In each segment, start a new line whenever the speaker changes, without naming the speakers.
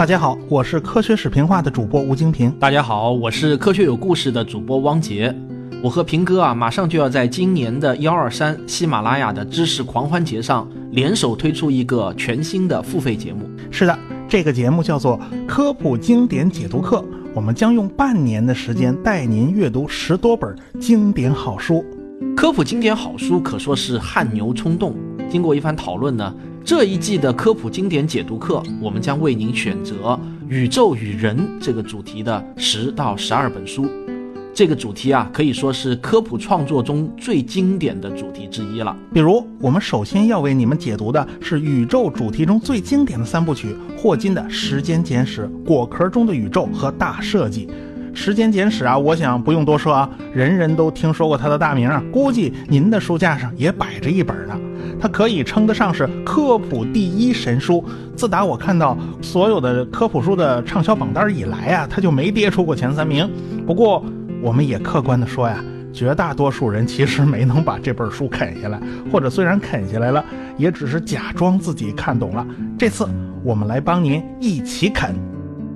大家好，我是科学史评话的主播吴京平。
大家好，我是科学有故事的主播汪杰。我和平哥啊，马上就要在今年的幺二三喜马拉雅的知识狂欢节上联手推出一个全新的付费节目。
是的，这个节目叫做《科普经典解读课》，我们将用半年的时间带您阅读十多本经典好书。
科普经典好书可说是汗牛充栋。经过一番讨论呢。这一季的科普经典解读课，我们将为您选择“宇宙与人”这个主题的十到十二本书。这个主题啊，可以说是科普创作中最经典的主题之一了。
比如，我们首先要为你们解读的是宇宙主题中最经典的三部曲——霍金的《时间简史》《果壳中的宇宙》和《大设计》。《时间简史》啊，我想不用多说啊，人人都听说过他的大名啊，估计您的书架上也摆着一本呢。它可以称得上是科普第一神书。自打我看到所有的科普书的畅销榜单以来啊，它就没跌出过前三名。不过，我们也客观的说呀，绝大多数人其实没能把这本书啃下来，或者虽然啃下来了，也只是假装自己看懂了。这次我们来帮您一起啃。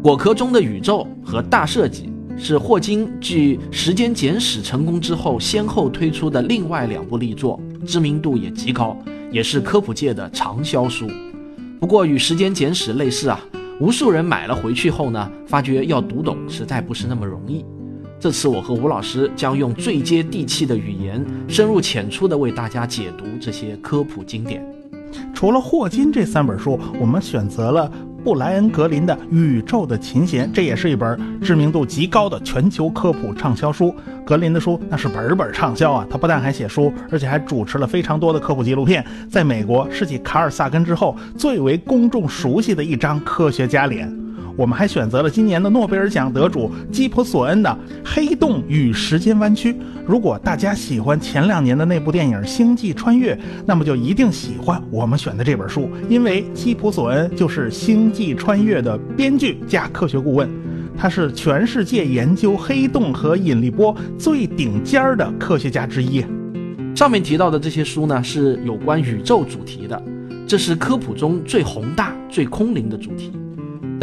果壳中的宇宙和大设计是霍金继《时间简史》成功之后，先后推出的另外两部力作，知名度也极高。也是科普界的畅销书，不过与《时间简史》类似啊，无数人买了回去后呢，发觉要读懂实在不是那么容易。这次我和吴老师将用最接地气的语言，深入浅出的为大家解读这些科普经典。
除了霍金这三本书，我们选择了。布莱恩·格林的《宇宙的琴弦》，这也是一本知名度极高的全球科普畅销书。格林的书那是本本畅销啊！他不但还写书，而且还主持了非常多的科普纪录片，在美国是继卡尔萨根之后最为公众熟悉的一张科学家脸。我们还选择了今年的诺贝尔奖得主基普索恩的《黑洞与时间弯曲》。如果大家喜欢前两年的那部电影《星际穿越》，那么就一定喜欢我们选的这本书，因为基普索恩就是《星际穿越》的编剧加科学顾问，他是全世界研究黑洞和引力波最顶尖儿的科学家之一。
上面提到的这些书呢，是有关宇宙主题的，这是科普中最宏大、最空灵的主题。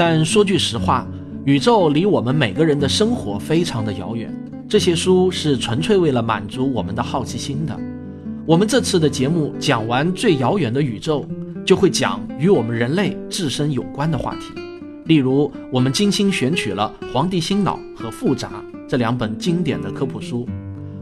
但说句实话，宇宙离我们每个人的生活非常的遥远。这些书是纯粹为了满足我们的好奇心的。我们这次的节目讲完最遥远的宇宙，就会讲与我们人类自身有关的话题。例如，我们精心选取了《黄帝新脑》和《复杂》这两本经典的科普书。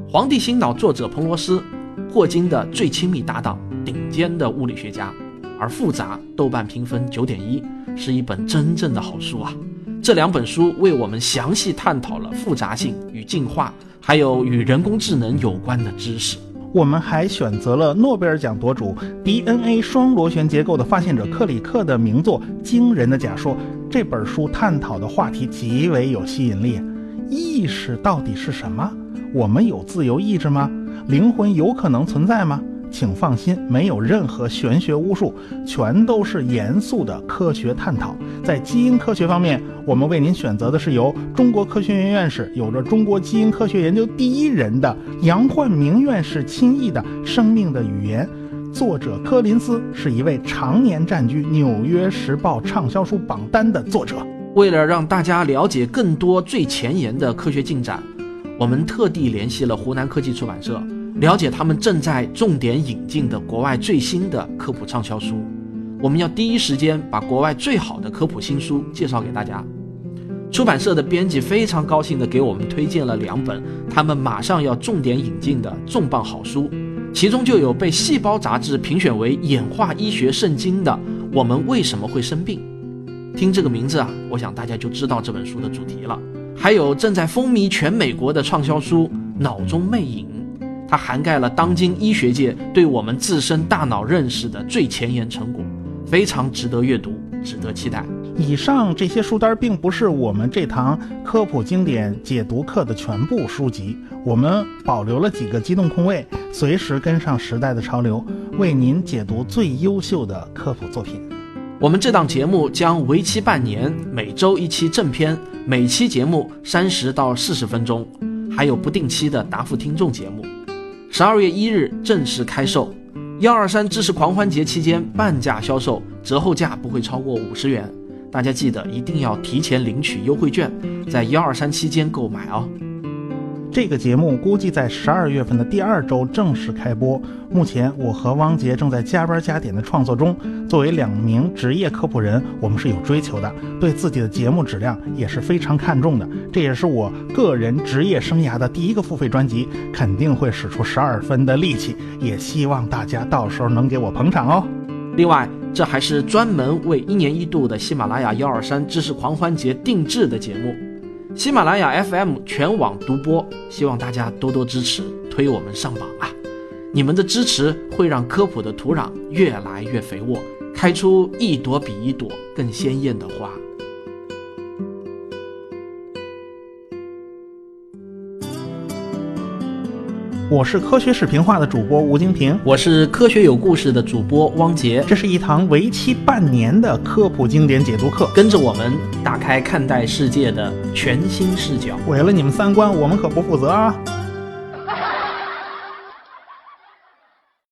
《黄帝新脑》作者彭罗斯，霍金的最亲密搭档，顶尖的物理学家。而《复杂》豆瓣评分九点一。是一本真正的好书啊！这两本书为我们详细探讨了复杂性与进化，还有与人工智能有关的知识。
我们还选择了诺贝尔奖得主 DNA 双螺旋结构的发现者克里克的名作《惊人的假说》。这本书探讨的话题极为有吸引力：意识到底是什么？我们有自由意志吗？灵魂有可能存在吗？请放心，没有任何玄学巫术，全都是严肃的科学探讨。在基因科学方面，我们为您选择的是由中国科学院院士、有着“中国基因科学研究第一人”的杨焕明院士亲译的《生命的语言》。作者柯林斯是一位常年占据《纽约时报》畅销书榜单的作者。
为了让大家了解更多最前沿的科学进展，我们特地联系了湖南科技出版社。了解他们正在重点引进的国外最新的科普畅销书，我们要第一时间把国外最好的科普新书介绍给大家。出版社的编辑非常高兴地给我们推荐了两本他们马上要重点引进的重磅好书，其中就有被《细胞》杂志评选为演化医学圣经的《我们为什么会生病》。听这个名字啊，我想大家就知道这本书的主题了。还有正在风靡全美国的畅销书《脑中魅影》。它涵盖了当今医学界对我们自身大脑认识的最前沿成果，非常值得阅读，值得期待。
以上这些书单并不是我们这堂科普经典解读课的全部书籍，我们保留了几个机动空位，随时跟上时代的潮流，为您解读最优秀的科普作品。
我们这档节目将为期半年，每周一期正片，每期节目三十到四十分钟，还有不定期的答复听众节目。十二月一日正式开售，幺二三知识狂欢节期间半价销售，折后价不会超过五十元。大家记得一定要提前领取优惠券，在幺二三期间购买哦。
这个节目估计在十二月份的第二周正式开播。目前，我和汪杰正在加班加点的创作中。作为两名职业科普人，我们是有追求的，对自己的节目质量也是非常看重的。这也是我个人职业生涯的第一个付费专辑，肯定会使出十二分的力气。也希望大家到时候能给我捧场哦。
另外，这还是专门为一年一度的喜马拉雅幺二三知识狂欢节定制的节目。喜马拉雅 FM 全网独播，希望大家多多支持，推我们上榜啊！你们的支持会让科普的土壤越来越肥沃，开出一朵比一朵更鲜艳的花。
我是科学视频化的主播吴京平，
我是科学有故事的主播汪杰。
这是一堂为期半年的科普经典解读课，
跟着我们打开看待世界的全新视角。
毁了你们三观，我们可不负责啊！